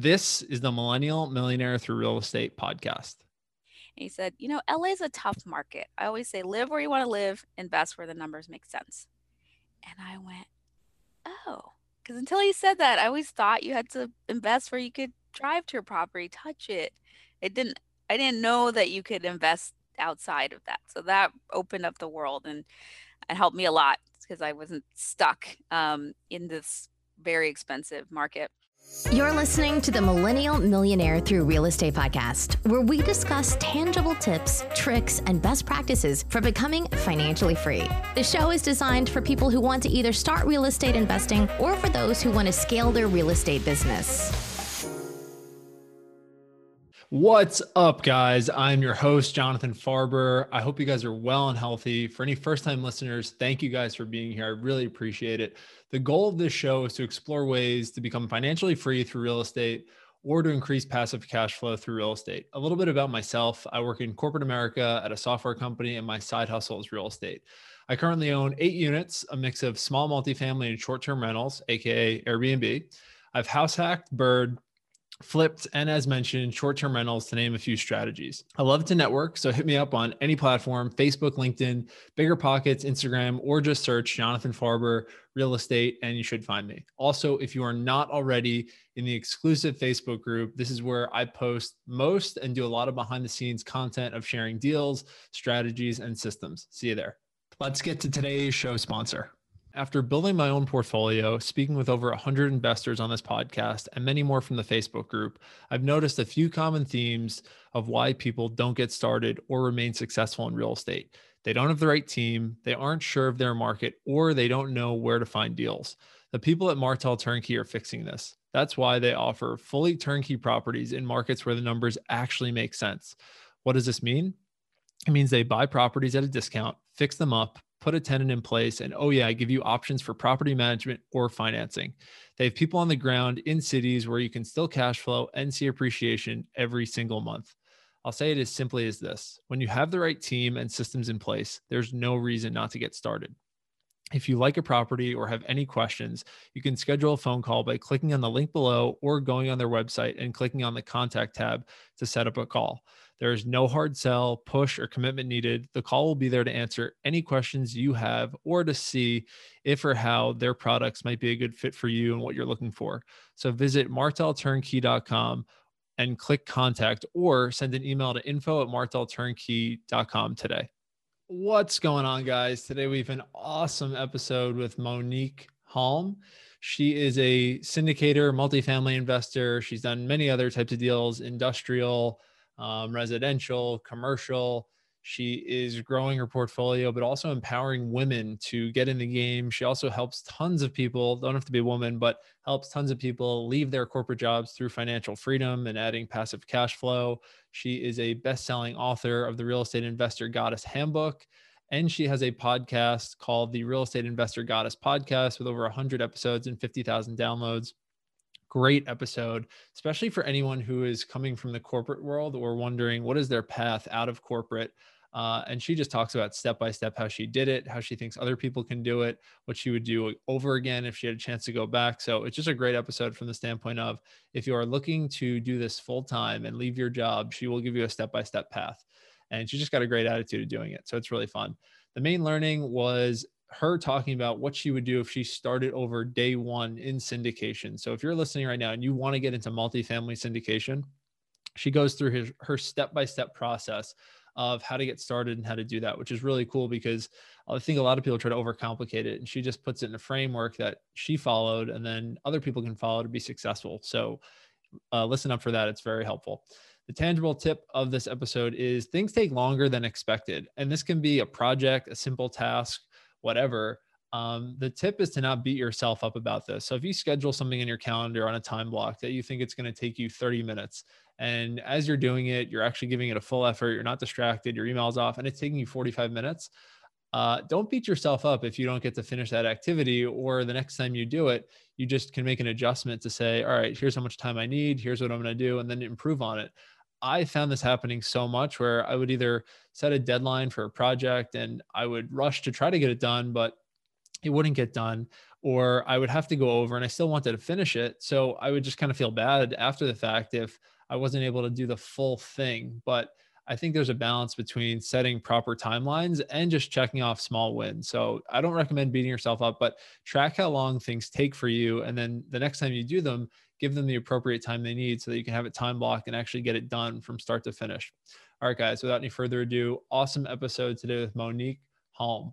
This is the Millennial Millionaire Through Real Estate podcast. And he said, You know, LA is a tough market. I always say, live where you want to live, invest where the numbers make sense. And I went, Oh, because until he said that, I always thought you had to invest where you could drive to your property, touch it. It didn't, I didn't know that you could invest outside of that. So that opened up the world and it helped me a lot because I wasn't stuck um, in this very expensive market. You're listening to the Millennial Millionaire Through Real Estate podcast, where we discuss tangible tips, tricks, and best practices for becoming financially free. The show is designed for people who want to either start real estate investing or for those who want to scale their real estate business. What's up, guys? I'm your host, Jonathan Farber. I hope you guys are well and healthy. For any first time listeners, thank you guys for being here. I really appreciate it. The goal of this show is to explore ways to become financially free through real estate or to increase passive cash flow through real estate. A little bit about myself I work in corporate America at a software company, and my side hustle is real estate. I currently own eight units, a mix of small multifamily and short term rentals, AKA Airbnb. I've house hacked, bird, flipped, and as mentioned, short term rentals to name a few strategies. I love to network, so hit me up on any platform Facebook, LinkedIn, Bigger Pockets, Instagram, or just search Jonathan Farber Real Estate, and you should find me. Also, if you are not already in the exclusive Facebook group, this is where I post most and do a lot of behind the scenes content of sharing deals, strategies, and systems. See you there. Let's get to today's show sponsor. After building my own portfolio, speaking with over 100 investors on this podcast, and many more from the Facebook group, I've noticed a few common themes of why people don't get started or remain successful in real estate. They don't have the right team, they aren't sure of their market, or they don't know where to find deals. The people at Martel Turnkey are fixing this. That's why they offer fully turnkey properties in markets where the numbers actually make sense. What does this mean? It means they buy properties at a discount, fix them up, put a tenant in place, and oh, yeah, I give you options for property management or financing. They have people on the ground in cities where you can still cash flow and see appreciation every single month. I'll say it as simply as this when you have the right team and systems in place, there's no reason not to get started. If you like a property or have any questions, you can schedule a phone call by clicking on the link below or going on their website and clicking on the contact tab to set up a call. There is no hard sell, push, or commitment needed. The call will be there to answer any questions you have or to see if or how their products might be a good fit for you and what you're looking for. So visit martelturnkey.com and click contact or send an email to info at martelturnkey.com today. What's going on, guys? Today we have an awesome episode with Monique Halm. She is a syndicator, multifamily investor. She's done many other types of deals, industrial, um, residential, commercial. She is growing her portfolio, but also empowering women to get in the game. She also helps tons of people, don't have to be a woman, but helps tons of people leave their corporate jobs through financial freedom and adding passive cash flow. She is a best selling author of the Real Estate Investor Goddess Handbook. And she has a podcast called the Real Estate Investor Goddess Podcast with over 100 episodes and 50,000 downloads great episode, especially for anyone who is coming from the corporate world or wondering what is their path out of corporate. Uh, and she just talks about step by step how she did it, how she thinks other people can do it, what she would do over again if she had a chance to go back. So it's just a great episode from the standpoint of if you are looking to do this full time and leave your job, she will give you a step by step path. And she just got a great attitude of doing it. So it's really fun. The main learning was her talking about what she would do if she started over day one in syndication. So if you're listening right now and you want to get into multifamily syndication, she goes through his, her step-by-step process of how to get started and how to do that, which is really cool because I think a lot of people try to overcomplicate it. And she just puts it in a framework that she followed and then other people can follow to be successful. So uh, listen up for that. It's very helpful. The tangible tip of this episode is things take longer than expected. And this can be a project, a simple task, whatever, um, the tip is to not beat yourself up about this. So if you schedule something in your calendar on a time block that you think it's going to take you 30 minutes, and as you're doing it, you're actually giving it a full effort, you're not distracted, your email's off, and it's taking you 45 minutes. Uh, don't beat yourself up if you don't get to finish that activity, or the next time you do it, you just can make an adjustment to say, all right, here's how much time I need, here's what I'm going to do, and then improve on it. I found this happening so much where I would either set a deadline for a project and I would rush to try to get it done, but it wouldn't get done. or I would have to go over and I still wanted to finish it. So I would just kind of feel bad after the fact if I wasn't able to do the full thing. But I think there's a balance between setting proper timelines and just checking off small wins. So I don't recommend beating yourself up, but track how long things take for you. And then the next time you do them, give them the appropriate time they need so that you can have it time block and actually get it done from start to finish. All right, guys, without any further ado, awesome episode today with Monique Halm.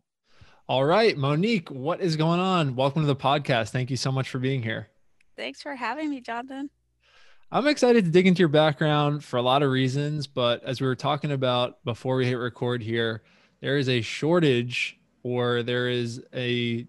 All right, Monique, what is going on? Welcome to the podcast. Thank you so much for being here. Thanks for having me, Jonathan. I'm excited to dig into your background for a lot of reasons, but as we were talking about before we hit record here, there is a shortage or there is a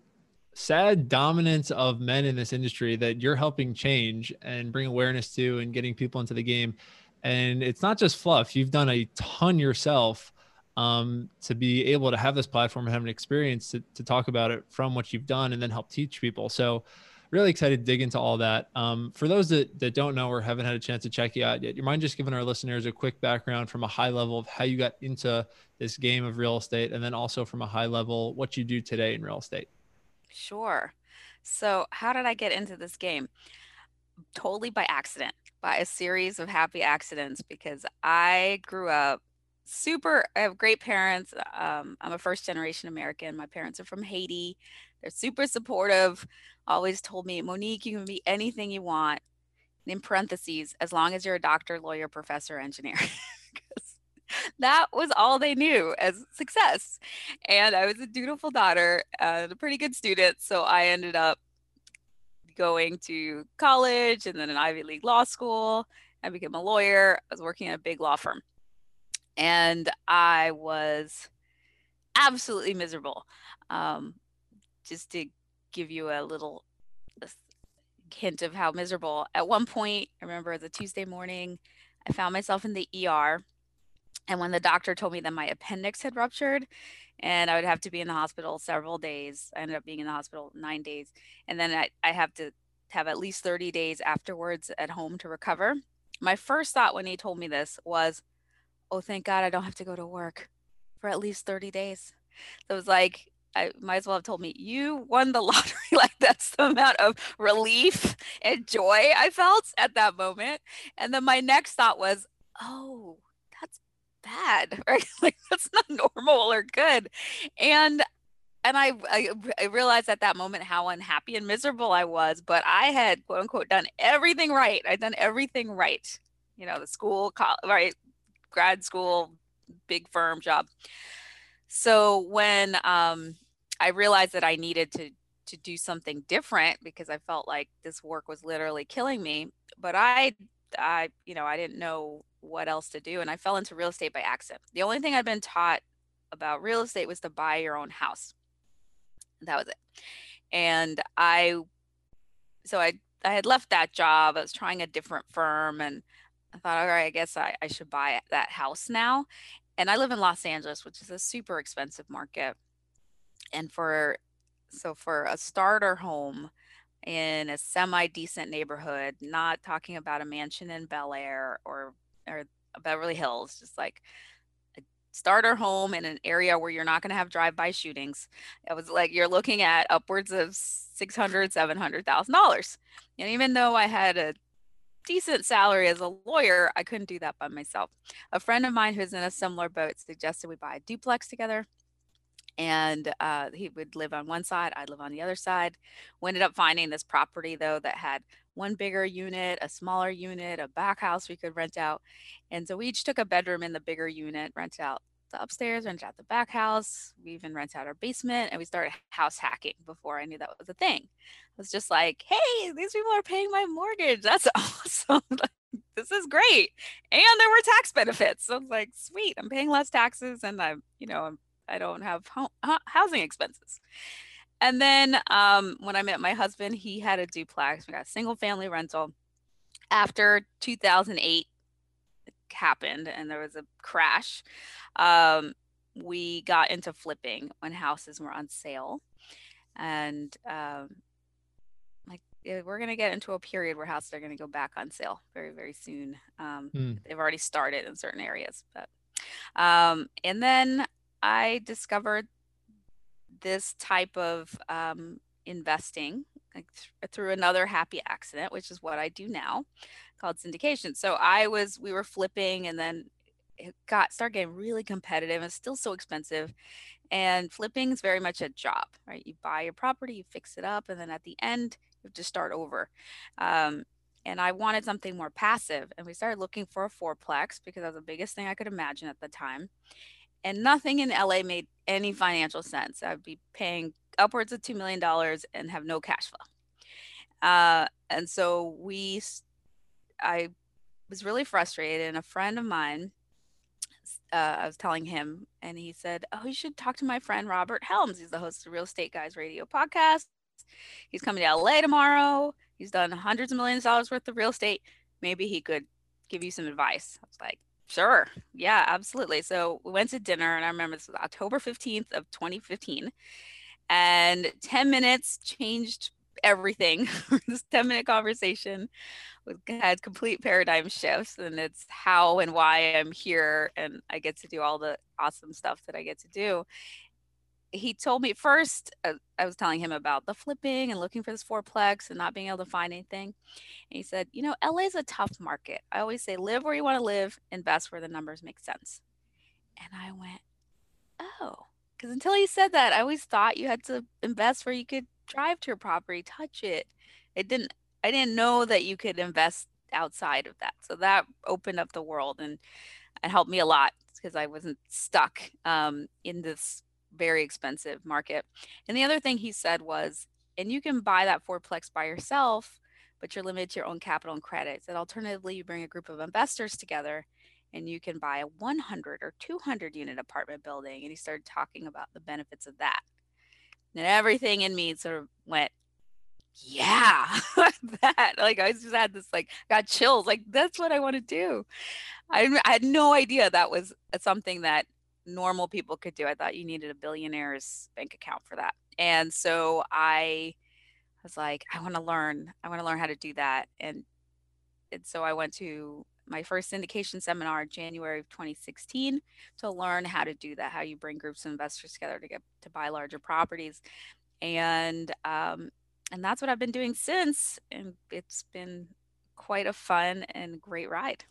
sad dominance of men in this industry that you're helping change and bring awareness to and getting people into the game. And it's not just fluff. You've done a ton yourself um, to be able to have this platform and have an experience to, to talk about it from what you've done and then help teach people. So really excited to dig into all that. Um, for those that, that don't know or haven't had a chance to check you out yet, you mind just giving our listeners a quick background from a high level of how you got into this game of real estate and then also from a high level what you do today in real estate? Sure. So, how did I get into this game? Totally by accident, by a series of happy accidents, because I grew up super I have great parents. Um, I'm a first generation American. My parents are from Haiti. They're super supportive. Always told me, Monique, you can be anything you want. in parentheses, as long as you're a doctor, lawyer, professor, engineer. that was all they knew as success. And I was a dutiful daughter and a pretty good student. So I ended up going to college and then an Ivy League law school. I became a lawyer. I was working at a big law firm and I was absolutely miserable. Um, just to give you a little hint of how miserable. At one point, I remember a Tuesday morning, I found myself in the ER. And when the doctor told me that my appendix had ruptured and I would have to be in the hospital several days, I ended up being in the hospital nine days. And then I, I have to have at least 30 days afterwards at home to recover. My first thought when he told me this was, oh, thank God I don't have to go to work for at least 30 days. So it was like, I might as well have told me, you won the lottery. like that's the amount of relief and joy I felt at that moment. And then my next thought was, oh, bad, right? like that's not normal or good. And and I, I, I realized at that moment how unhappy and miserable I was, but I had quote unquote done everything right. I'd done everything right. You know, the school, college, right, grad school, big firm job. So when um, I realized that I needed to to do something different because I felt like this work was literally killing me, but I I you know I didn't know what else to do, and I fell into real estate by accident. The only thing I'd been taught about real estate was to buy your own house. That was it. And I so I I had left that job. I was trying a different firm and I thought, all right, I guess I, I should buy that house now. And I live in Los Angeles, which is a super expensive market. And for so for a starter home in a semi decent neighborhood, not talking about a mansion in Bel Air or or Beverly Hills, just like a starter home in an area where you're not going to have drive-by shootings. It was like you're looking at upwards of six hundred, seven hundred thousand dollars. And even though I had a decent salary as a lawyer, I couldn't do that by myself. A friend of mine who's in a similar boat suggested we buy a duplex together. And uh, he would live on one side, I'd live on the other side. We ended up finding this property though that had one bigger unit, a smaller unit, a back house we could rent out. And so we each took a bedroom in the bigger unit, rent out the upstairs, rent out the back house. We even rent out our basement and we started house hacking before I knew that was a thing. I was just like, hey, these people are paying my mortgage. That's awesome. this is great. And there were tax benefits. So I was like, sweet, I'm paying less taxes and I'm, you know, I'm, I don't have home, housing expenses. And then um, when I met my husband, he had a duplex. We got a single family rental. After 2008 happened and there was a crash, um, we got into flipping when houses were on sale. And um, like we're going to get into a period where houses are going to go back on sale very, very soon. Um, mm. They've already started in certain areas. But um, and then I discovered this type of um, investing like th- through another happy accident, which is what I do now, called syndication. So I was we were flipping and then it got started getting really competitive and still so expensive. And flipping is very much a job, right? You buy your property, you fix it up, and then at the end you have to start over. Um, and I wanted something more passive. And we started looking for a fourplex because that was the biggest thing I could imagine at the time. And nothing in LA made any financial sense. I'd be paying upwards of $2 million and have no cash flow. Uh, and so we, I was really frustrated. And a friend of mine, uh, I was telling him, and he said, Oh, you should talk to my friend Robert Helms. He's the host of Real Estate Guys radio podcast. He's coming to LA tomorrow. He's done hundreds of millions of dollars worth of real estate. Maybe he could give you some advice. I was like, Sure. Yeah, absolutely. So we went to dinner, and I remember this was October 15th of 2015. And 10 minutes changed everything. this 10 minute conversation had complete paradigm shifts. And it's how and why I'm here. And I get to do all the awesome stuff that I get to do he told me first uh, i was telling him about the flipping and looking for this fourplex and not being able to find anything and he said you know la is a tough market. I always say live where you want to live invest where the numbers make sense. And i went oh because until he said that i always thought you had to invest where you could drive to your property touch it. It didn't i didn't know that you could invest outside of that so that opened up the world and it helped me a lot because i wasn't stuck um, in this very expensive market. And the other thing he said was, and you can buy that fourplex by yourself, but you're limited to your own capital and credits. And alternatively, you bring a group of investors together and you can buy a 100 or 200 unit apartment building. And he started talking about the benefits of that. And everything in me sort of went, yeah, that like I just had this like got chills. Like that's what I want to do. I, I had no idea that was something that normal people could do. I thought you needed a billionaire's bank account for that. And so I was like, I want to learn. I want to learn how to do that. And and so I went to my first syndication seminar in January of 2016 to learn how to do that, how you bring groups of investors together to get to buy larger properties. And um, and that's what I've been doing since. And it's been quite a fun and great ride.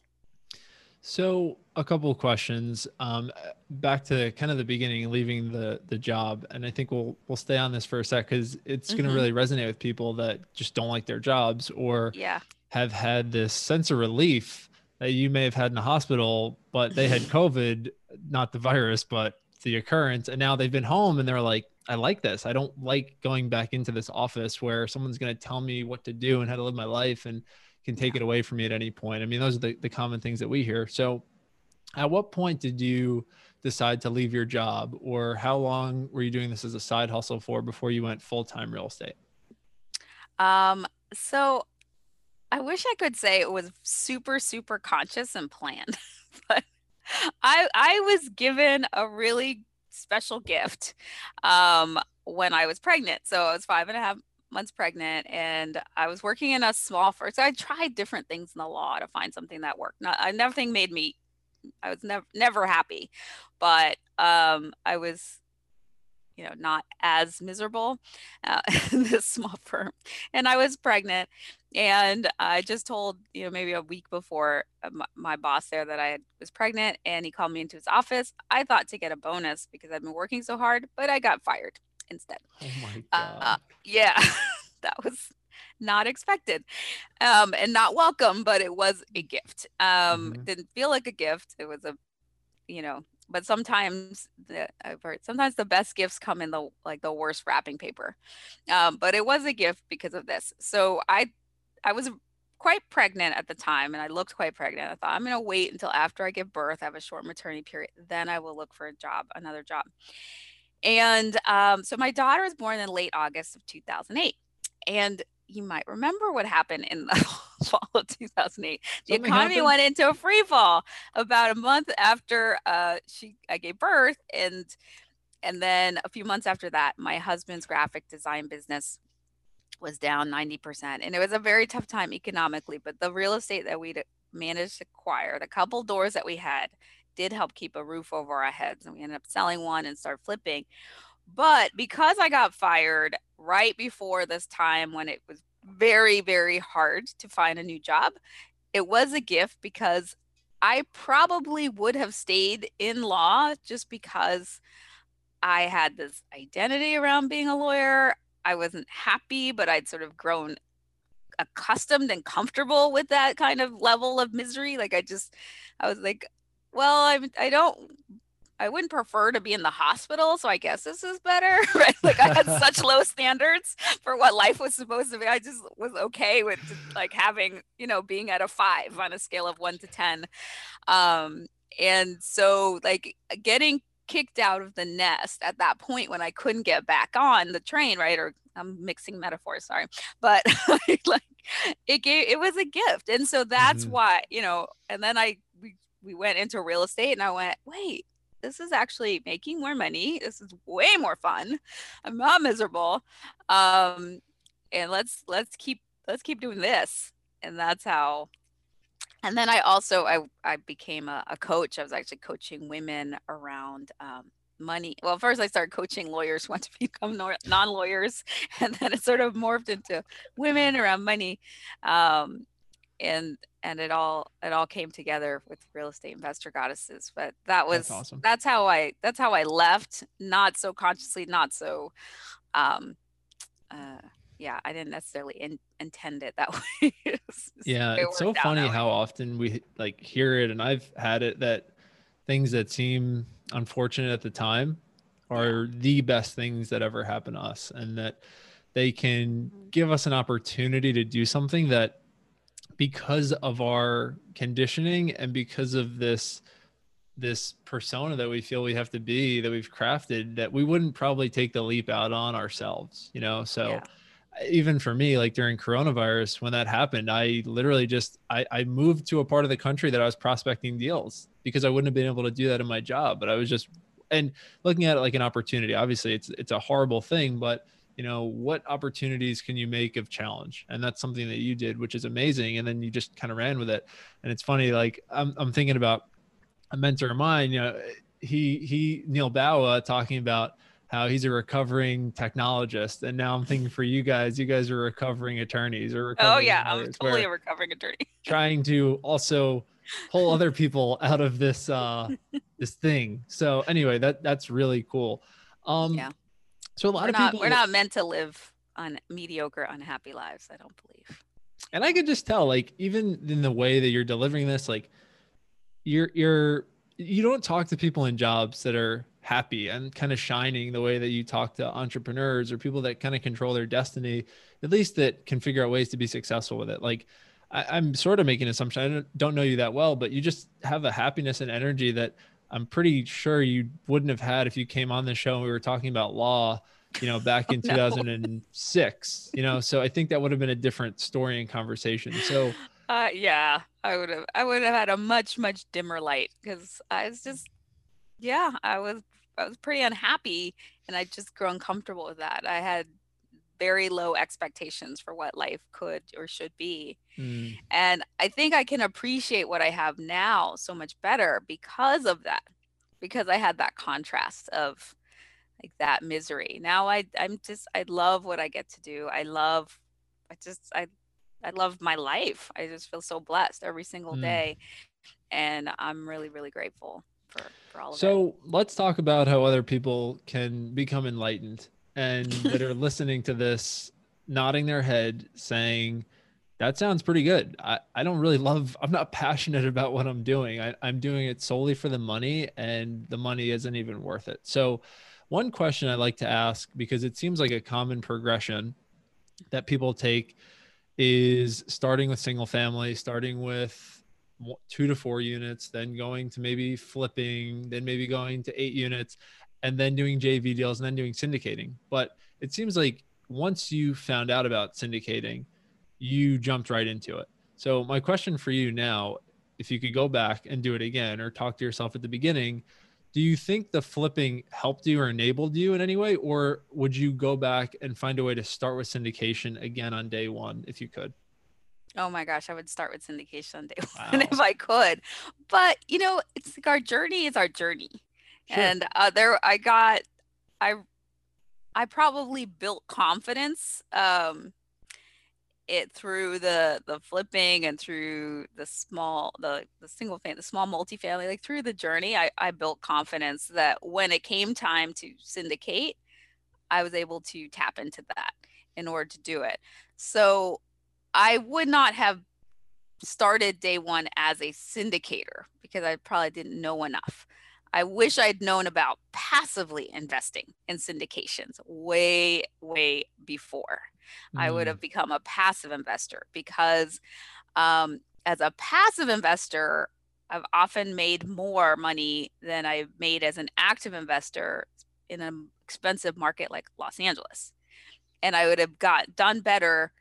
So a couple of questions. Um, back to kind of the beginning, leaving the the job, and I think we'll we'll stay on this for a sec because it's mm-hmm. going to really resonate with people that just don't like their jobs or yeah. have had this sense of relief that you may have had in the hospital, but they had COVID, not the virus, but the occurrence, and now they've been home and they're like, I like this. I don't like going back into this office where someone's going to tell me what to do and how to live my life and can take it away from me at any point. I mean, those are the, the common things that we hear. So, at what point did you decide to leave your job, or how long were you doing this as a side hustle for before you went full time real estate? Um, so I wish I could say it was super, super conscious and planned, but I I was given a really special gift um, when I was pregnant. So I was five and a half months pregnant and I was working in a small firm. So I tried different things in the law to find something that worked. Not nothing made me I was never never happy, but um, I was you know not as miserable uh, in this small firm and i was pregnant and i just told you know maybe a week before uh, my, my boss there that i was pregnant and he called me into his office i thought to get a bonus because i'd been working so hard but i got fired instead. Oh my god. Uh, yeah, that was not expected um, and not welcome, but it was a gift. Um, mm-hmm. Didn't feel like a gift. It was a, you know, but sometimes the, I've heard sometimes the best gifts come in the like the worst wrapping paper. Um, but it was a gift because of this. So I, I was quite pregnant at the time and I looked quite pregnant. I thought I'm going to wait until after I give birth, I have a short maternity period, then I will look for a job, another job. And um, so my daughter was born in late August of 2008. And you might remember what happened in the fall of 2008. The Something economy happened? went into a free fall about a month after uh, she I gave birth, and and then a few months after that, my husband's graphic design business was down 90%, and it was a very tough time economically. But the real estate that we managed to acquire, the couple doors that we had, did help keep a roof over our heads and we ended up selling one and start flipping But because I got fired right before this time when it was very, very hard to find a new job, it was a gift because I probably would have stayed in law just because I had this identity around being a lawyer. I wasn't happy, but I'd sort of grown accustomed and comfortable with that kind of level of misery. Like I just, I was like, well, I'm, I don't, I wouldn't prefer to be in the hospital, so I guess this is better. Right? Like I had such low standards for what life was supposed to be. I just was okay with like having, you know, being at a five on a scale of one to ten. Um, and so like getting kicked out of the nest at that point when I couldn't get back on the train, right? Or I'm mixing metaphors, sorry. But like it gave it was a gift. And so that's mm-hmm. why, you know, and then I we we went into real estate and I went, wait, this is actually making more money. This is way more fun. I'm not miserable. Um and let's let's keep let's keep doing this. And that's how and then I also I I became a, a coach. I was actually coaching women around um, money. Well, first I started coaching lawyers want to become non-lawyers, and then it sort of morphed into women around money, um, and and it all it all came together with real estate investor goddesses. But that was that's, awesome. that's how I that's how I left. Not so consciously, not so. Um, uh, yeah, I didn't necessarily in, intend it that way. yeah, it it's so funny how often we like hear it, and I've had it that things that seem unfortunate at the time are the best things that ever happen to us, and that they can mm-hmm. give us an opportunity to do something that, because of our conditioning and because of this this persona that we feel we have to be that we've crafted that we wouldn't probably take the leap out on ourselves you know so yeah even for me, like during coronavirus, when that happened, I literally just I, I moved to a part of the country that I was prospecting deals because I wouldn't have been able to do that in my job. But I was just and looking at it like an opportunity. Obviously, it's it's a horrible thing, but you know what opportunities can you make of challenge and that's something that you did which is amazing and then you just kind of ran with it and it's funny like i'm, I'm thinking about a mentor of mine you know he he Neal Bawa talking about how he's a recovering technologist. And now I'm thinking for you guys, you guys are recovering attorneys or recovering Oh yeah, I'm totally a recovering attorney. trying to also pull other people out of this uh this thing. So anyway, that that's really cool. Um yeah. So a lot we're of not, people we're not meant to live on mediocre, unhappy lives, I don't believe. And I could just tell, like, even in the way that you're delivering this, like you're you're you don't talk to people in jobs that are happy and kind of shining the way that you talk to entrepreneurs or people that kind of control their destiny, at least that can figure out ways to be successful with it. Like I, am sort of making an assumption. I don't, don't know you that well, but you just have a happiness and energy that I'm pretty sure you wouldn't have had if you came on the show and we were talking about law, you know, back in oh, 2006, you know, so I think that would have been a different story and conversation. So, uh, yeah, I would have, I would have had a much, much dimmer light because I was just, yeah, I was I was pretty unhappy and I just grown comfortable with that. I had very low expectations for what life could or should be. Mm. And I think I can appreciate what I have now so much better because of that. Because I had that contrast of like that misery. Now I I'm just I love what I get to do. I love I just I I love my life. I just feel so blessed every single mm. day. And I'm really really grateful for, for all of so it. let's talk about how other people can become enlightened and that are listening to this nodding their head saying that sounds pretty good. I, I don't really love i'm not passionate about what i'm doing. I, i'm doing it solely for the money and the money isn't even worth it. So one question i like to ask because it seems like a common progression that people take is starting with single family starting with two to four units, then going to maybe flipping, then maybe going to eight units, and then doing JV deals and then doing syndicating. But it seems like once you found out about syndicating, you jumped right into it. So, my question for you now if you could go back and do it again or talk to yourself at the beginning, do you think the flipping helped you or enabled you in any way? Or would you go back and find a way to start with syndication again on day one if you could? Oh my gosh, I would start with syndication on day wow. one if I could. But you know, it's like our journey is our journey. And uh, there I got I I probably built confidence um, it through the the flipping and through the small the the single family the small multifamily like through the journey I, I built confidence that when it came time to syndicate I was able to tap into that in order to do it. So I would not have started day one as a syndicator because I probably didn't know enough I wish I'd known about passively investing in syndications way, way before. Mm. I would mm. have become a passive investor because um, as a passive investor, I've often made more money than I've made as an active investor in an expensive market like Los Angeles. And I would have got done better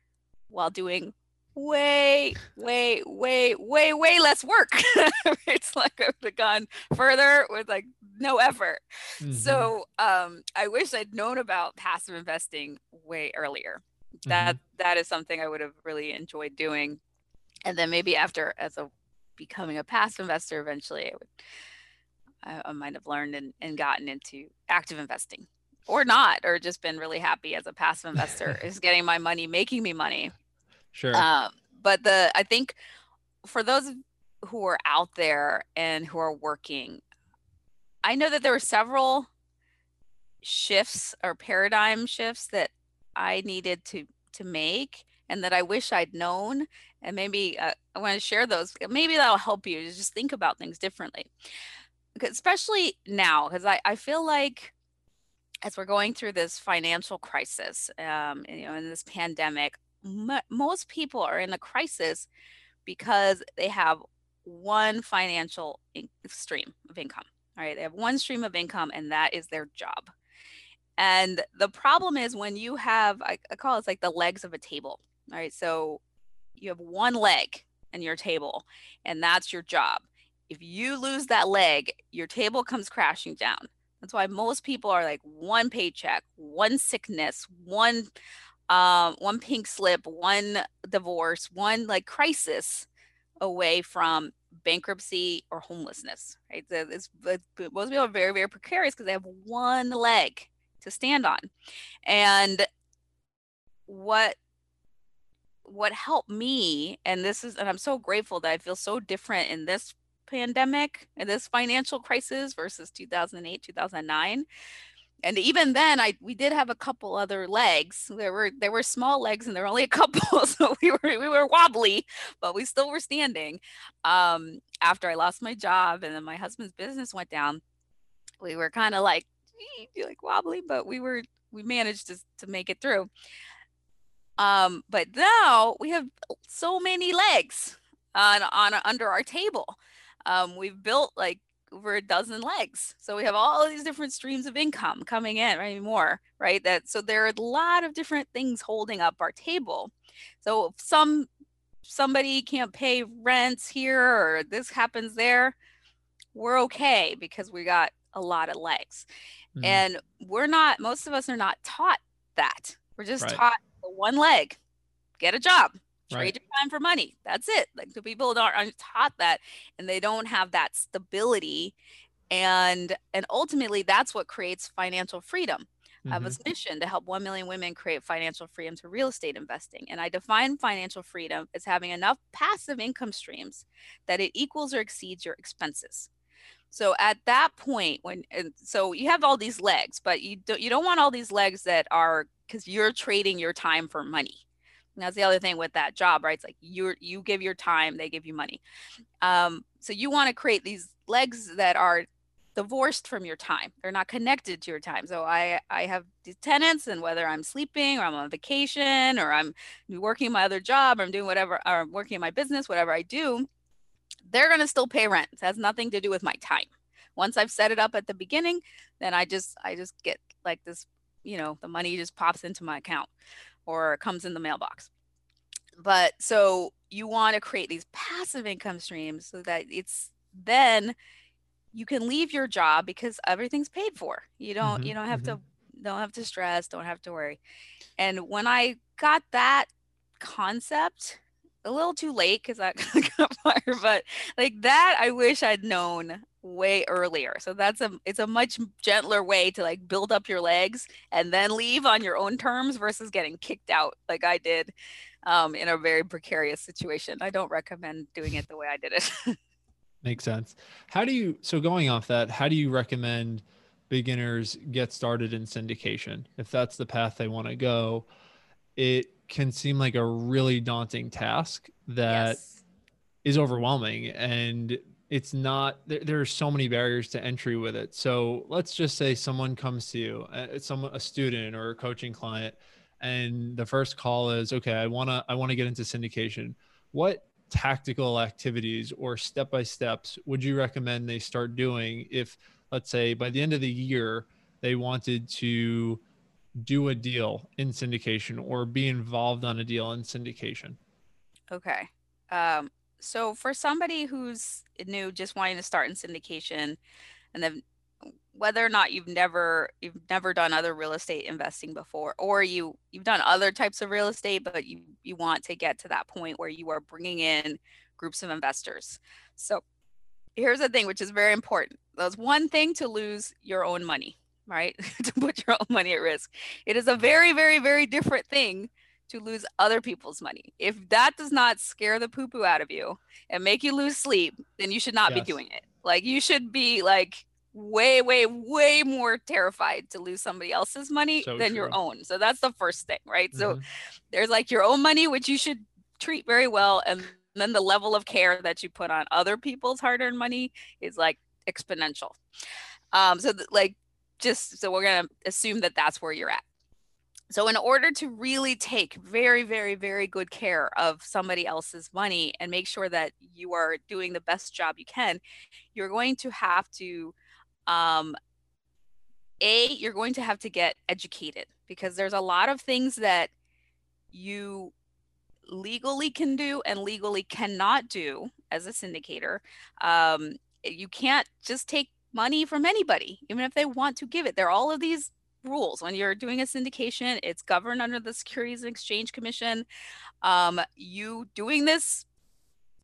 while doing way, way, way, way, way less work. it's like I would have gone further with like no effort. Mm-hmm. So um, I wish I'd known about passive investing way earlier. That, mm-hmm. that is something I would have really enjoyed doing. And then maybe after as a becoming a passive investor, eventually I would I, I might have learned and, and gotten into active investing or not, or just been really happy as a passive investor is getting my money, making me money Sure. Um, but the I think for those who are out there and who are working, I know that there were several shifts or paradigm shifts that I needed to to make and that I wish I'd known. And maybe uh, I want to share those. Maybe that'll help you to just think about things differently. Especially now, because I, I feel like as we're going through this financial crisis, um, you know, in this pandemic, most people are in a crisis because they have one financial in- stream of income. All right, They have one stream of income, and that is their job. And the problem is when you have, I, I call it like the legs of a table. All right. So you have one leg in your table, and that's your job. If you lose that leg, your table comes crashing down. That's why most people are like one paycheck, one sickness, one um, one pink slip, one divorce, one like crisis away from bankruptcy or homelessness, right? It's, it's, most people are very, very precarious because they have one leg to stand on. And what what helped me and this is and i'm so grateful that i feel so different in this pandemic and this financial crisis versus 2008 2009 and even then i we did have a couple other legs. There were there were small legs and there were only a couple so we were we were wobbly but we still were standing. Um after i lost my job and then my husband's business went down we were kind of like like wobbly but we were we managed to, to make it through. Um but now we have so many legs on on under our table. Um we've built like over a dozen legs. So we have all these different streams of income coming in, right? More, right? That so there are a lot of different things holding up our table. So if some somebody can't pay rents here or this happens there, we're okay because we got a lot of legs. Mm-hmm. And we're not most of us are not taught that. We're just right. taught one leg. Get a job trade right. your time for money that's it like the people aren't, aren't taught that and they don't have that stability and and ultimately that's what creates financial freedom mm-hmm. I have a mm-hmm. mission to help 1 million women create financial freedom to real estate investing. And I define financial freedom as having enough passive income streams that it equals or exceeds your expenses. So at that point, when so you have all these legs, but you don't you don't want all these legs that are because you're trading your time for money. And that's the other thing with that job, right? It's like you you give your time, they give you money. Um, so you want to create these legs that are divorced from your time. They're not connected to your time. So I I have these tenants, and whether I'm sleeping or I'm on vacation or I'm working my other job or I'm doing whatever or I'm working in my business, whatever I do, they're gonna still pay rent. It has nothing to do with my time. Once I've set it up at the beginning, then I just I just get like this, you know, the money just pops into my account or comes in the mailbox. But so you want to create these passive income streams so that it's then you can leave your job because everything's paid for. You don't mm-hmm, you don't have mm-hmm. to don't have to stress, don't have to worry. And when I got that concept, a little too late because I got fired, but like that I wish I'd known way earlier. So that's a it's a much gentler way to like build up your legs and then leave on your own terms versus getting kicked out like I did um, in a very precarious situation. I don't recommend doing it the way I did it. Makes sense. How do you so going off that, how do you recommend beginners get started in syndication if that's the path they want to go? It can seem like a really daunting task that yes. is overwhelming and it's not there, there, are so many barriers to entry with it so let's just say someone comes to you uh, someone a student or a coaching client and the first call is okay i want to i want to get into syndication what tactical activities or step by steps would you recommend they start doing if let's say by the end of the year they wanted to do a deal in syndication or be involved on a deal in syndication okay um, so for somebody who's new, just wanting to start in syndication, and then whether or not you've never you've never done other real estate investing before, or you you've done other types of real estate, but you you want to get to that point where you are bringing in groups of investors. So here's the thing, which is very important. There's one thing to lose your own money, right? to put your own money at risk. It is a very, very, very different thing to lose other people's money. If that does not scare the poo poo out of you and make you lose sleep, then you should not yes. be doing it. Like you should be like way, way, way more terrified to lose somebody else's money so than true. your own. So that's the first thing, right? Mm-hmm. So there's like your own money, which you should treat very well. And then the level of care that you put on other people's hard earned money is like exponential. Um, so th- like just so we're gonna assume that that's where you're at. So, in order to really take very, very, very good care of somebody else's money and make sure that you are doing the best job you can, you're going to have to, um, A, you're going to have to get educated because there's a lot of things that you legally can do and legally cannot do as a syndicator. Um, you can't just take money from anybody, even if they want to give it. There are all of these rules when you're doing a syndication it's governed under the securities and exchange commission um, you doing this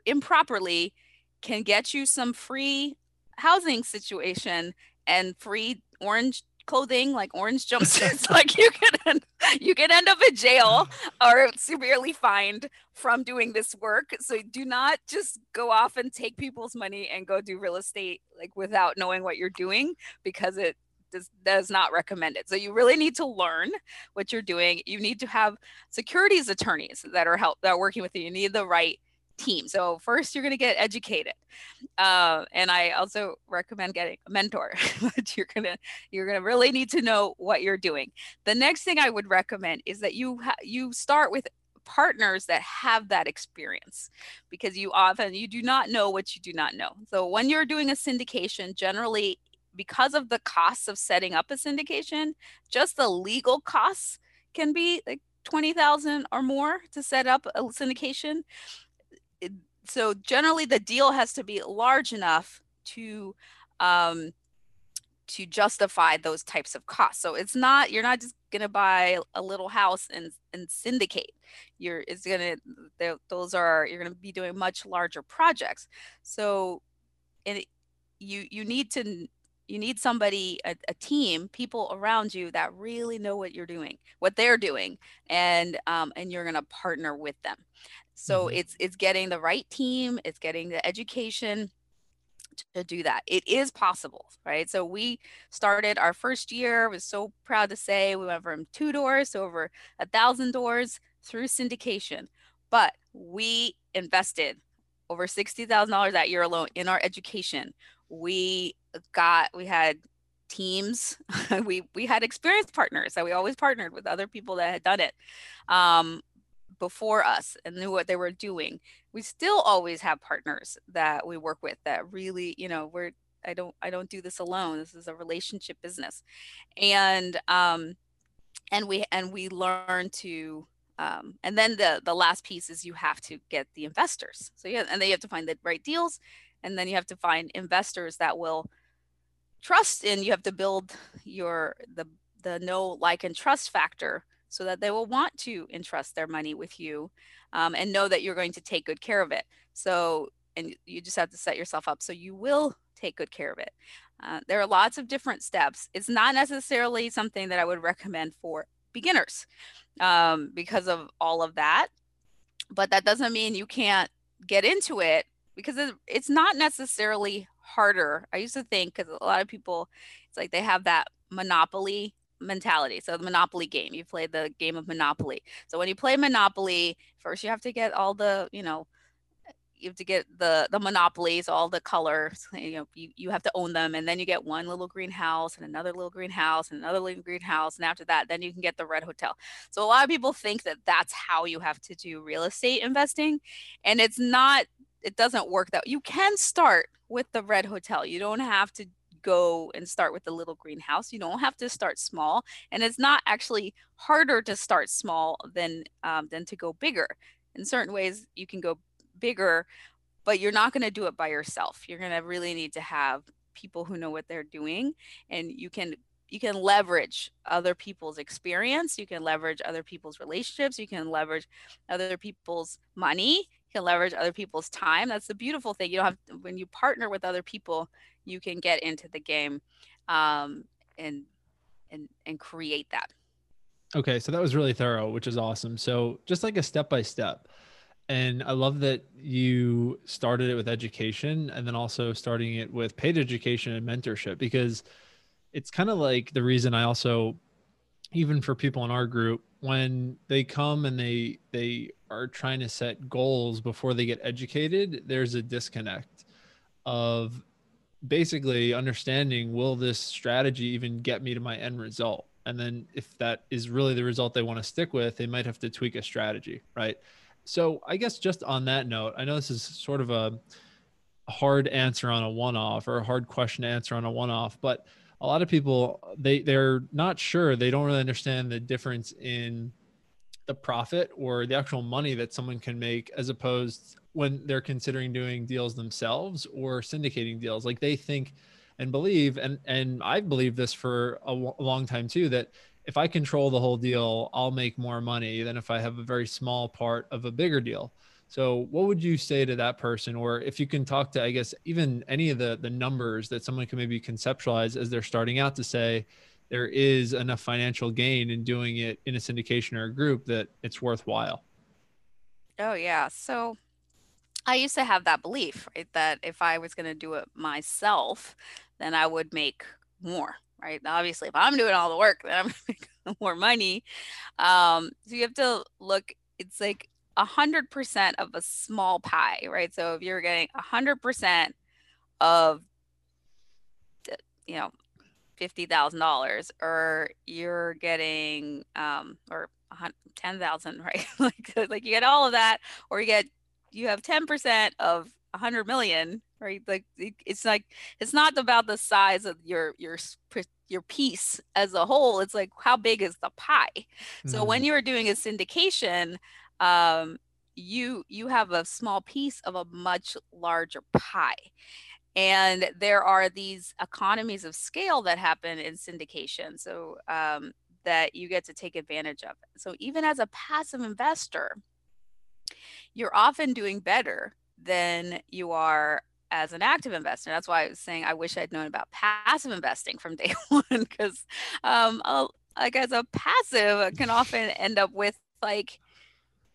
improperly can get you some free housing situation and free orange clothing like orange jumpsuits like you can you can end up in jail or severely fined from doing this work so do not just go off and take people's money and go do real estate like without knowing what you're doing because it does, does not recommend it. So you really need to learn what you're doing. You need to have securities attorneys that are help that are working with you. You need the right team. So first, you're going to get educated, uh, and I also recommend getting a mentor. but you're gonna you're gonna really need to know what you're doing. The next thing I would recommend is that you ha- you start with partners that have that experience because you often you do not know what you do not know so when you're doing a syndication generally because of the costs of setting up a syndication, just the legal costs can be like 20,000 or more to set up a syndication. So generally the deal has to be large enough to um, to justify those types of costs. So it's not you're not just going to buy a little house and and syndicate. You're it's going to those are you're going to be doing much larger projects. So and you you need to you need somebody a, a, team people around you that really know what you're doing what they're doing and um, and you're going to partner with them so mm-hmm. it's it's getting the right team it's getting the education to do that. It is possible right? So we started our first year was so proud to say we went from two doors to over a thousand doors through syndication. But we invested over $60000 that year alone in our education. We got we had teams we we had experienced partners that we always partnered with other people that had done it. Um, before us and knew what they were doing we still always have partners that we work with that really you know we're i don't i don't do this alone this is a relationship business. And um and we and we learn to um, and then the the last piece is you have to get the investors. So yeah and then you have to find the right deals and then you have to find investors that will trust in you have to build your the the no like and trust factor so that they will want to entrust their money with you um, and know that you're going to take good care of it so and you just have to set yourself up so you will take good care of it. Uh, there are lots of different steps. It's not necessarily something that I would recommend for beginners um, because of all of that. But that doesn't mean you can't get into it because it's not necessarily harder. I used to think because a lot of people, it's like they have that monopoly mentality. So the Monopoly game, you play the game of Monopoly. So when you play Monopoly, first you have to get all the, you know, you have to get the the monopolies all the colors you know you, you have to own them and then you get one little greenhouse and another little greenhouse and another little greenhouse and after that then you can get the red hotel so a lot of people think that that's how you have to do real estate investing and it's not it doesn't work that you can start with the red hotel you don't have to go and start with the little greenhouse you don't have to start small and it's not actually harder to start small than um, than to go bigger in certain ways you can go bigger, but you're not going to do it by yourself. You're going to really need to have people who know what they're doing and you can you can leverage other people's experience you can leverage other people's relationships you can leverage other people's money can leverage other people's time that's the beautiful thing you don't have when you partner with other people you can get into the game um, and and and create that. Okay so that was really thorough which is awesome so just like a step by step and I love that you started it with education and then also starting it with paid education and mentorship because it's kind of like the reason I also even for people in our group when they come and they they are trying to set goals before they get educated there's a disconnect of basically understanding will this strategy even get me to my end result and then if that is really the result they want to stick with they might have to tweak a strategy right so I guess just on that note, I know this is sort of a hard answer on a one-off or a hard question to answer on a one-off, but a lot of people they they're not sure. They don't really understand the difference in the profit or the actual money that someone can make as opposed when they're considering doing deals themselves or syndicating deals. Like they think and believe and and I've believed this for a, w- a long time too that if I control the whole deal, I'll make more money than if I have a very small part of a bigger deal. So what would you say to that person? Or if you can talk to, I guess, even any of the the numbers that someone can maybe conceptualize as they're starting out to say there is enough financial gain in doing it in a syndication or a group that it's worthwhile. Oh yeah. So I used to have that belief, right? That if I was going to do it myself, then I would make more right? Obviously, if I'm doing all the work, then I'm making more money. Um, so you have to look. It's like a hundred percent of a small pie, right? So if you're getting a hundred percent of, you know, fifty thousand dollars, or you're getting, um, or ten thousand, right? like, like you get all of that, or you get, you have ten percent of a hundred million right like it's like it's not about the size of your your your piece as a whole it's like how big is the pie mm-hmm. so when mm. you're doing a syndication um you you have a small piece of a much larger pie and there are these economies of scale that happen in syndication so um, that you get to take advantage of so even as a passive investor you're often doing better than you are as an active investor. That's why I was saying I wish I'd known about passive investing from day one because, um, like as a passive, can often end up with like,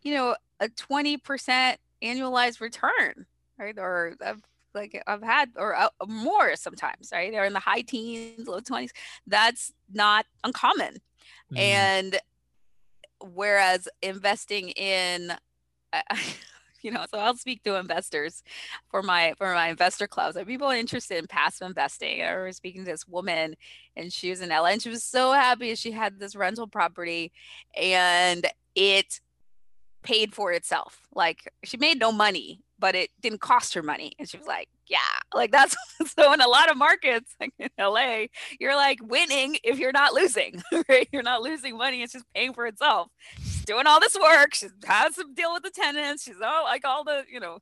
you know, a twenty percent annualized return, right? Or like I've had or uh, more sometimes, right? They're in the high teens, low twenties. That's not uncommon, mm-hmm. and whereas investing in you know so i'll speak to investors for my for my investor clubs are people interested in passive investing i remember speaking to this woman and she was in la and she was so happy she had this rental property and it paid for itself like she made no money but it didn't cost her money and she was like yeah like that's so in a lot of markets like in la you're like winning if you're not losing right you're not losing money it's just paying for itself She's doing all this work. She has to deal with the tenants. She's all like all the, you know,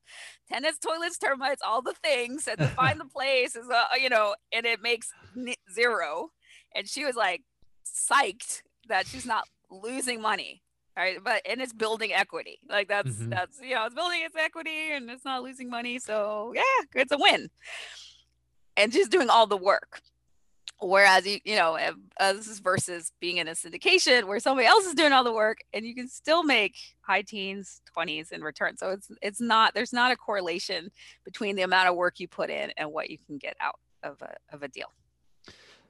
tenants, toilets, termites, all the things, and to find the place is, uh, you know, and it makes zero. And she was like psyched that she's not losing money. Right. But and it's building equity. Like that's mm-hmm. that's you know, it's building its equity and it's not losing money. So yeah, it's a win. and just doing all the work. Whereas you, you know, uh, this is versus being in a syndication where somebody else is doing all the work and you can still make high teens, 20s in return. So it's it's not there's not a correlation between the amount of work you put in and what you can get out of a of a deal.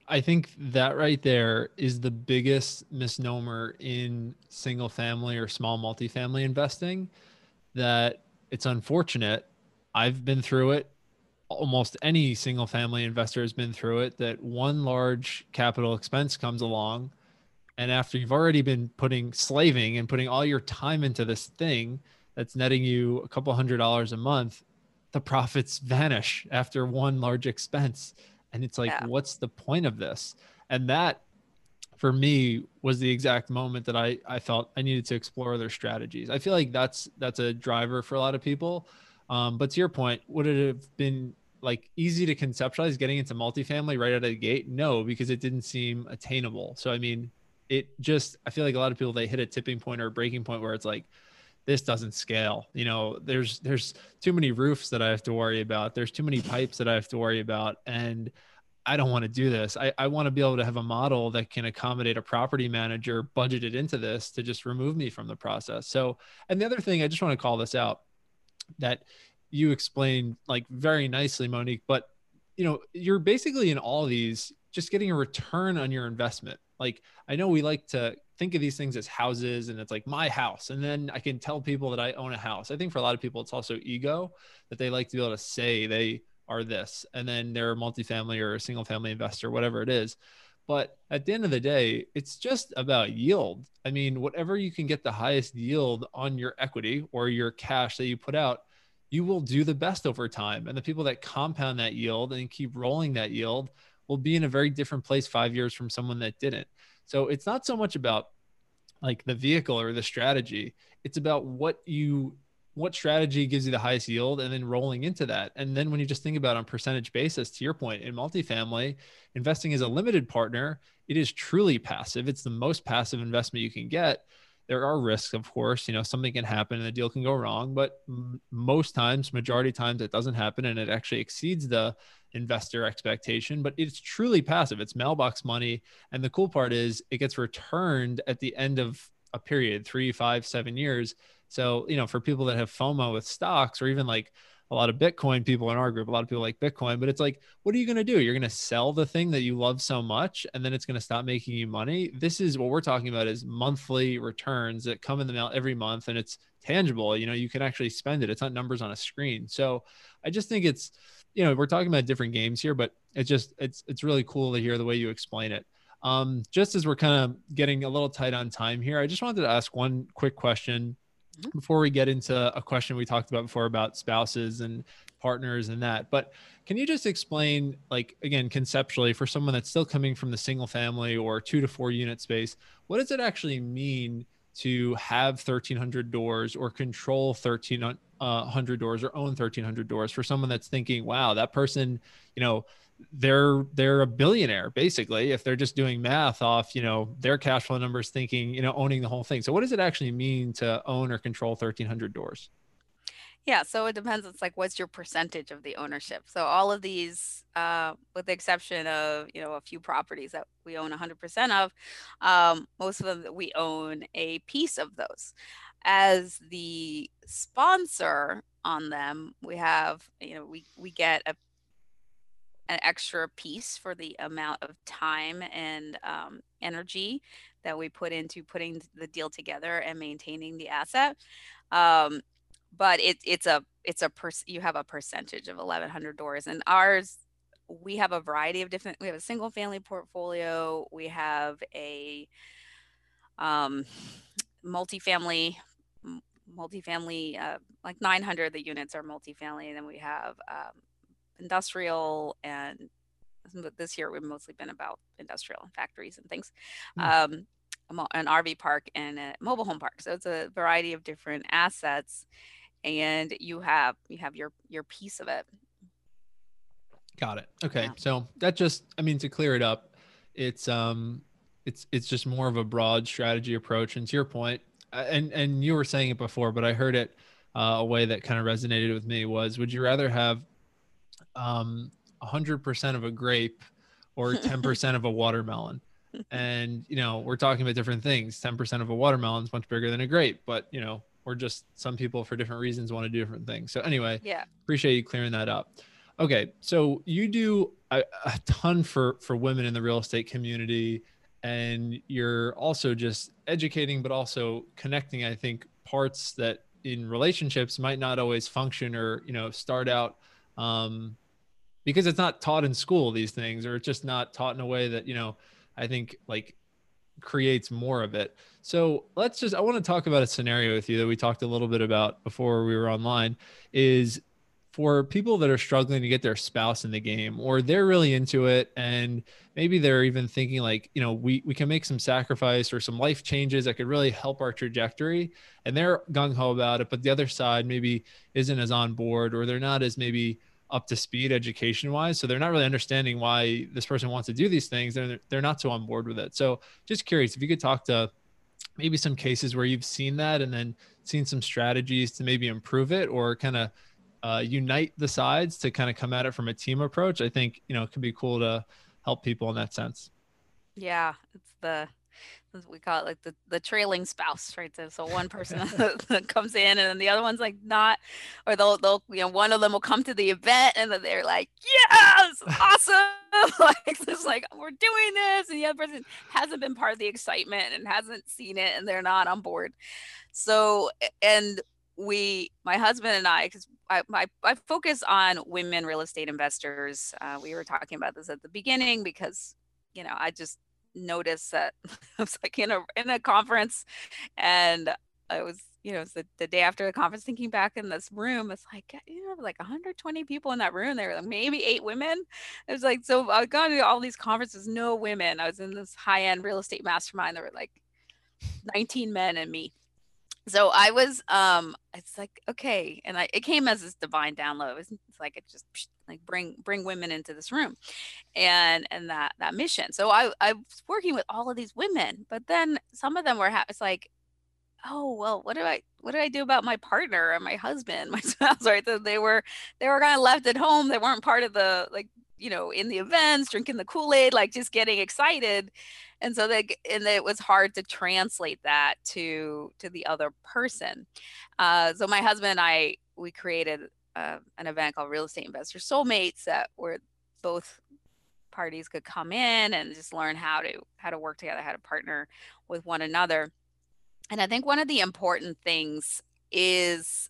I think that right there is the biggest misnomer in single family or small multifamily investing that it's unfortunate. I've been through it. Almost any single family investor has been through it that one large capital expense comes along. And after you've already been putting slaving and putting all your time into this thing that's netting you a couple hundred dollars a month, the profits vanish after one large expense and it's like yeah. what's the point of this and that for me was the exact moment that I, I felt I needed to explore other strategies. I feel like that's that's a driver for a lot of people. Um, but to your point, would it have been like easy to conceptualize getting into multifamily right out of the gate? No, because it didn't seem attainable. So I mean, it just I feel like a lot of people they hit a tipping point or a breaking point where it's like, this doesn't scale. You know, there's there's too many roofs that I have to worry about. There's too many pipes that I have to worry about. And I don't want to do this. I, I want to be able to have a model that can accommodate a property manager budgeted into this to just remove me from the process. So, and the other thing, I just want to call this out that you explained like very nicely, Monique, but you know, you're basically in all these just getting a return on your investment. Like, I know we like to think of these things as houses and it's like my house. And then I can tell people that I own a house. I think for a lot of people, it's also ego that they like to be able to say they are this, and then they're a multifamily or a single family investor, whatever it is. But at the end of the day, it's just about yield. I mean, whatever you can get the highest yield on your equity or your cash that you put out, you will do the best over time. And the people that compound that yield and keep rolling that yield will be in a very different place five years from someone that didn't. So it's not so much about like the vehicle or the strategy, it's about what you what strategy gives you the highest yield and then rolling into that. And then when you just think about on percentage basis, to your point, in multifamily, investing as a limited partner, it is truly passive. It's the most passive investment you can get. There are risks, of course, you know, something can happen and the deal can go wrong, but m- most times, majority times it doesn't happen and it actually exceeds the investor expectation, but it's truly passive. It's mailbox money. And the cool part is it gets returned at the end of a period, three, five, seven years so, you know, for people that have FOMO with stocks or even like a lot of Bitcoin people in our group, a lot of people like Bitcoin, but it's like, what are you going to do? You're going to sell the thing that you love so much and then it's going to stop making you money. This is what we're talking about is monthly returns that come in the mail every month and it's tangible. You know, you can actually spend it. It's not numbers on a screen. So I just think it's, you know, we're talking about different games here, but it's just, it's, it's really cool to hear the way you explain it. Um, just as we're kind of getting a little tight on time here, I just wanted to ask one quick question. Before we get into a question we talked about before about spouses and partners and that but can you just explain like again conceptually for someone that's still coming from the single family or two to four unit space what does it actually mean to have 1300 doors or control 1300 uh, doors or own 1300 doors for someone that's thinking wow that person you know they're they're a billionaire basically if they're just doing math off you know their cash flow numbers thinking you know owning the whole thing. So what does it actually mean to own or control 1300 doors? Yeah so it depends. It's like what's your percentage of the ownership? So all of these uh, with the exception of you know a few properties that we own 100% of um, most of them we own a piece of those. As the sponsor on them we have you know we we get a an extra piece for the amount of time and um, energy that we put into putting the deal together and maintaining the asset. Um, but it, it's a it's a you have a percentage of 1100 doors and ours we have a variety of different we have a single family portfolio we have a um, multifamily multifamily uh, like 900 the units are multifamily and then we have um, industrial and this year we've mostly been about industrial and factories and things mm. um, an rv park and a mobile home park. So it's a variety of different assets and you have you have your your piece of it. Got it. Okay. Yeah. so that just i mean to clear it up it's um it's it's just more of a broad strategy approach. And to your point and and you were saying it before but i heard it uh, a way that kind of resonated with me was would you rather have um, 100% of a grape or 10% of a watermelon. And, you know, we're talking about different things. 10% of a watermelon is much bigger than a grape, but, you know, we're just some people for different reasons want to do different things. So, anyway, Yeah. appreciate you clearing that up. Okay, so you do a, a ton for for women in the real estate community, and you're also just educating, but also connecting. I think parts that in relationships might not always function or you know start out um, because it's not taught in school these things, or it's just not taught in a way that you know I think like creates more of it. So let's just I want to talk about a scenario with you that we talked a little bit about before we were online is for people that are struggling to get their spouse in the game or they're really into it and maybe they're even thinking like you know we we can make some sacrifice or some life changes that could really help our trajectory and they're gung-ho about it but the other side maybe isn't as on board or they're not as maybe up to speed education wise so they're not really understanding why this person wants to do these things they're, they're not so on board with it so just curious if you could talk to maybe some cases where you've seen that and then seen some strategies to maybe improve it or kind of uh, unite the sides to kind of come at it from a team approach, I think you know it could be cool to help people in that sense. Yeah, it's the we call it like the, the trailing spouse, right? So, so one person comes in and then the other one's like not, or they'll they'll you know one of them will come to the event and then they're like, yes, awesome, like it's like we're doing this, and the other person hasn't been part of the excitement and hasn't seen it and they're not on board. So and we my husband and i because I, I, I focus on women real estate investors uh, we were talking about this at the beginning because you know i just noticed that i was like in a in a conference and i was you know, it was the, the day after the conference, thinking back in this room, it's like, you know, like 120 people in that room. There were like maybe eight women. It was like, so I got to all these conferences, no women. I was in this high end real estate mastermind. There were like 19 men and me so I was um it's like okay and I it came as this divine download it was, it's like it just like bring bring women into this room and and that that mission. So I I was working with all of these women but then some of them were ha- it's like oh well what do I what do I do about my partner and my husband? My spouse right? So they were they were kind of left at home. They weren't part of the like you know in the events drinking the kool-aid like just getting excited. And so they and it was hard to translate that to to the other person. Uh, so my husband and i we created uh, an event called real estate investor soulmates that where both parties could come in and just learn how to how to work together how to partner with one another. And i think one of the important things is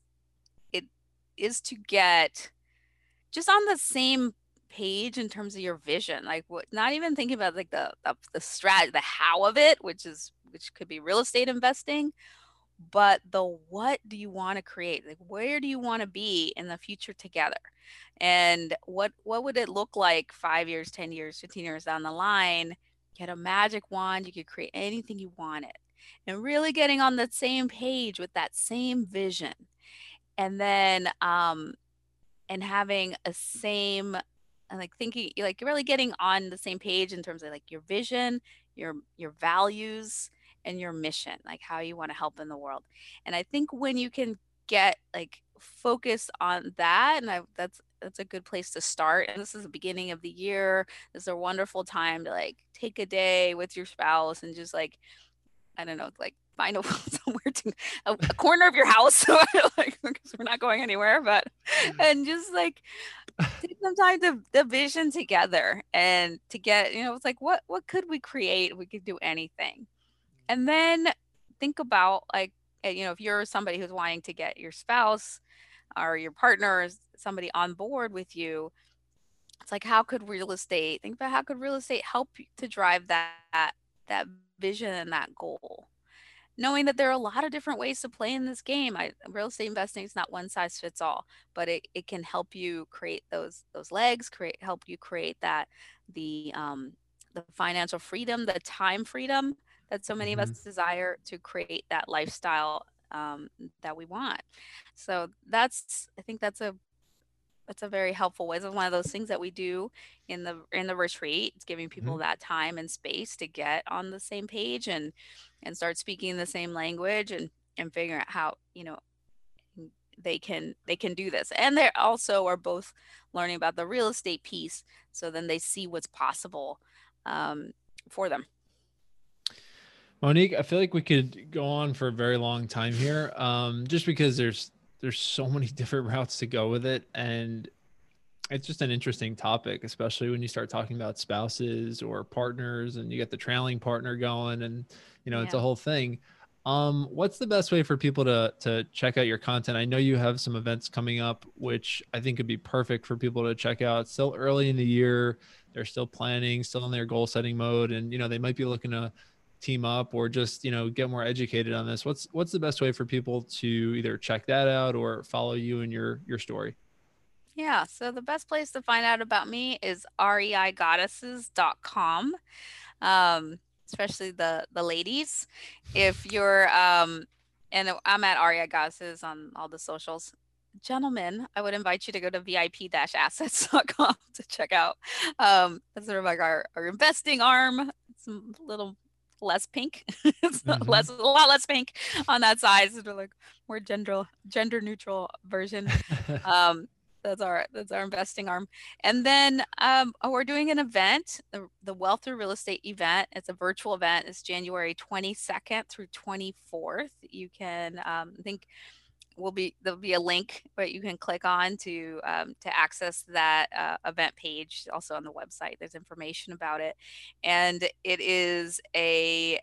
it is to get just on the same page in terms of your vision like what not even thinking about like the the, the strat the how of it which is which could be real estate investing but the what do you want to create? Like where do you want to be in the future together? And what what would it look like 5 years 10 years 15 years down the line? Had a magic wand you could create anything you wanted. And really getting on the same page with that same vision. And then um and having a same like thinking like really getting on the same page in terms of like your vision your your values and your mission like how you want to help in the world and i think when you can get like focus on that and I, that's that's a good place to start and this is the beginning of the year this is a wonderful time to like take a day with your spouse and just like i don't know like find a somewhere to a, a corner of your house so like because we're not going anywhere but mm. and just like take some time to the vision together and to get you know it's like what what could we create? We could do anything and then think about like eh, you know if you're somebody who's wanting to get your spouse or your partner or somebody on board with you it's like how could real estate think about how could real estate help to drive that that vision and that goal knowing that there are a lot of different ways to play in this game. I, real estate investing is not one size fits all, but it, it can help you create those those legs, create help you create that the um, the financial freedom, the time freedom that so many mm-hmm. of us desire to create that lifestyle um, that we want. So that's I think that's a that's a very helpful way. It's one of those things that we do in the in the retreat. It's giving people mm-hmm. that time and space to get on the same page and and start speaking the same language and and figuring out how you know they can they can do this and they also are both learning about the real estate piece so then they see what's possible um, for them monique i feel like we could go on for a very long time here um, just because there's there's so many different routes to go with it and it's just an interesting topic especially when you start talking about spouses or partners and you get the trailing partner going and you know yeah. it's a whole thing um, what's the best way for people to to check out your content? I know you have some events coming up, which I think could be perfect for people to check out. It's still early in the year; they're still planning, still in their goal setting mode, and you know they might be looking to team up or just you know get more educated on this. What's what's the best way for people to either check that out or follow you and your your story? Yeah, so the best place to find out about me is reigoddesses.com. Um, especially the the ladies. If you're um and I'm at REI Goddesses on all the socials. Gentlemen, I would invite you to go to vip-assets.com to check out. Um, that's sort of like our, our investing arm. It's a little less pink. it's mm-hmm. less a lot less pink on that side. So like more gender gender neutral version. um, that's our that's our investing arm and then um, oh, we're doing an event the, the wealth through real estate event it's a virtual event it's january 22nd through 24th you can um, i think will be there'll be a link that you can click on to um, to access that uh, event page also on the website there's information about it and it is a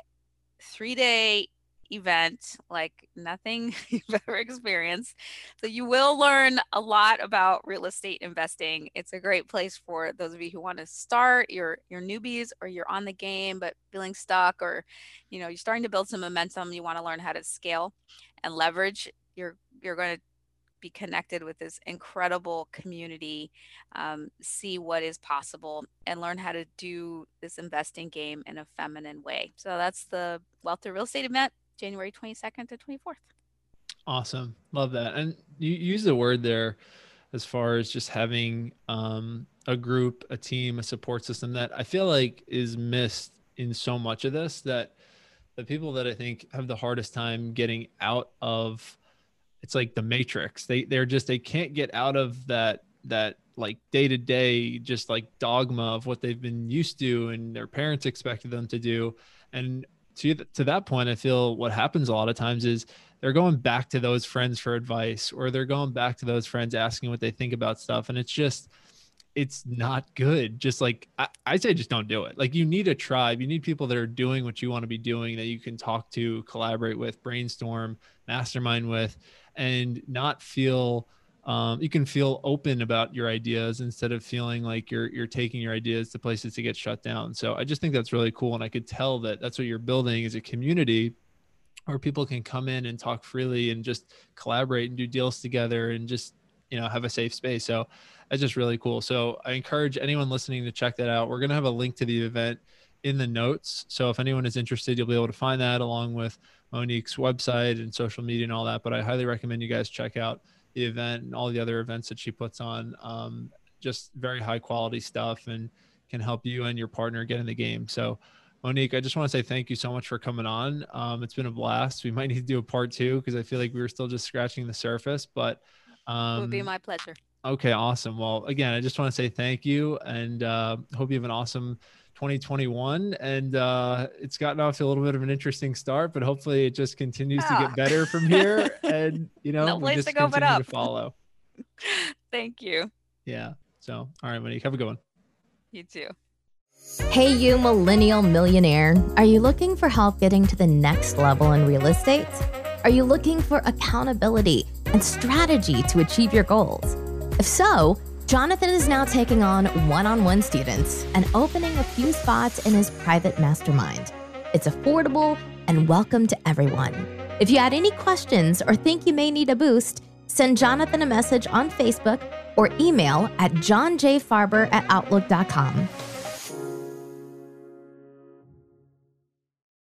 three day event like nothing you've ever experienced. So you will learn a lot about real estate investing. It's a great place for those of you who want to start, your your newbies or you're on the game but feeling stuck or you know, you're starting to build some momentum, you want to learn how to scale and leverage. You're you're going to be connected with this incredible community, um, see what is possible, and learn how to do this investing game in a feminine way. So that's the Wealth Through Real Estate event. January 22nd to 24th. Awesome. Love that. And you use the word there as far as just having um, a group, a team, a support system that I feel like is missed in so much of this that the people that I think have the hardest time getting out of it's like the matrix. They they're just they can't get out of that that like day to day just like dogma of what they've been used to and their parents expected them to do and to to that point, I feel what happens a lot of times is they're going back to those friends for advice, or they're going back to those friends asking what they think about stuff, and it's just it's not good. Just like I, I say, just don't do it. Like you need a tribe. You need people that are doing what you want to be doing that you can talk to, collaborate with, brainstorm, mastermind with, and not feel um, you can feel open about your ideas instead of feeling like you're you're taking your ideas to places to get shut down. So I just think that's really cool, and I could tell that that's what you're building is a community where people can come in and talk freely and just collaborate and do deals together and just you know have a safe space. So that's just really cool. So I encourage anyone listening to check that out. We're gonna have a link to the event in the notes. So if anyone is interested, you'll be able to find that along with Monique's website and social media and all that. But I highly recommend you guys check out the event and all the other events that she puts on. Um, just very high quality stuff and can help you and your partner get in the game. So, Monique, I just want to say thank you so much for coming on. Um, it's been a blast. We might need to do a part two because I feel like we were still just scratching the surface, but um, it would be my pleasure. Okay, awesome. Well, again, I just want to say thank you and uh, hope you have an awesome 2021 and uh, it's gotten off to a little bit of an interesting start but hopefully it just continues to get better from here and you know no we just to go continue up. to follow. Thank you. Yeah. So all right monique have a good one. You too. Hey you millennial millionaire. Are you looking for help getting to the next level in real estate? Are you looking for accountability and strategy to achieve your goals? If so Jonathan is now taking on one on one students and opening a few spots in his private mastermind. It's affordable and welcome to everyone. If you had any questions or think you may need a boost, send Jonathan a message on Facebook or email at johnjfarber at outlook.com.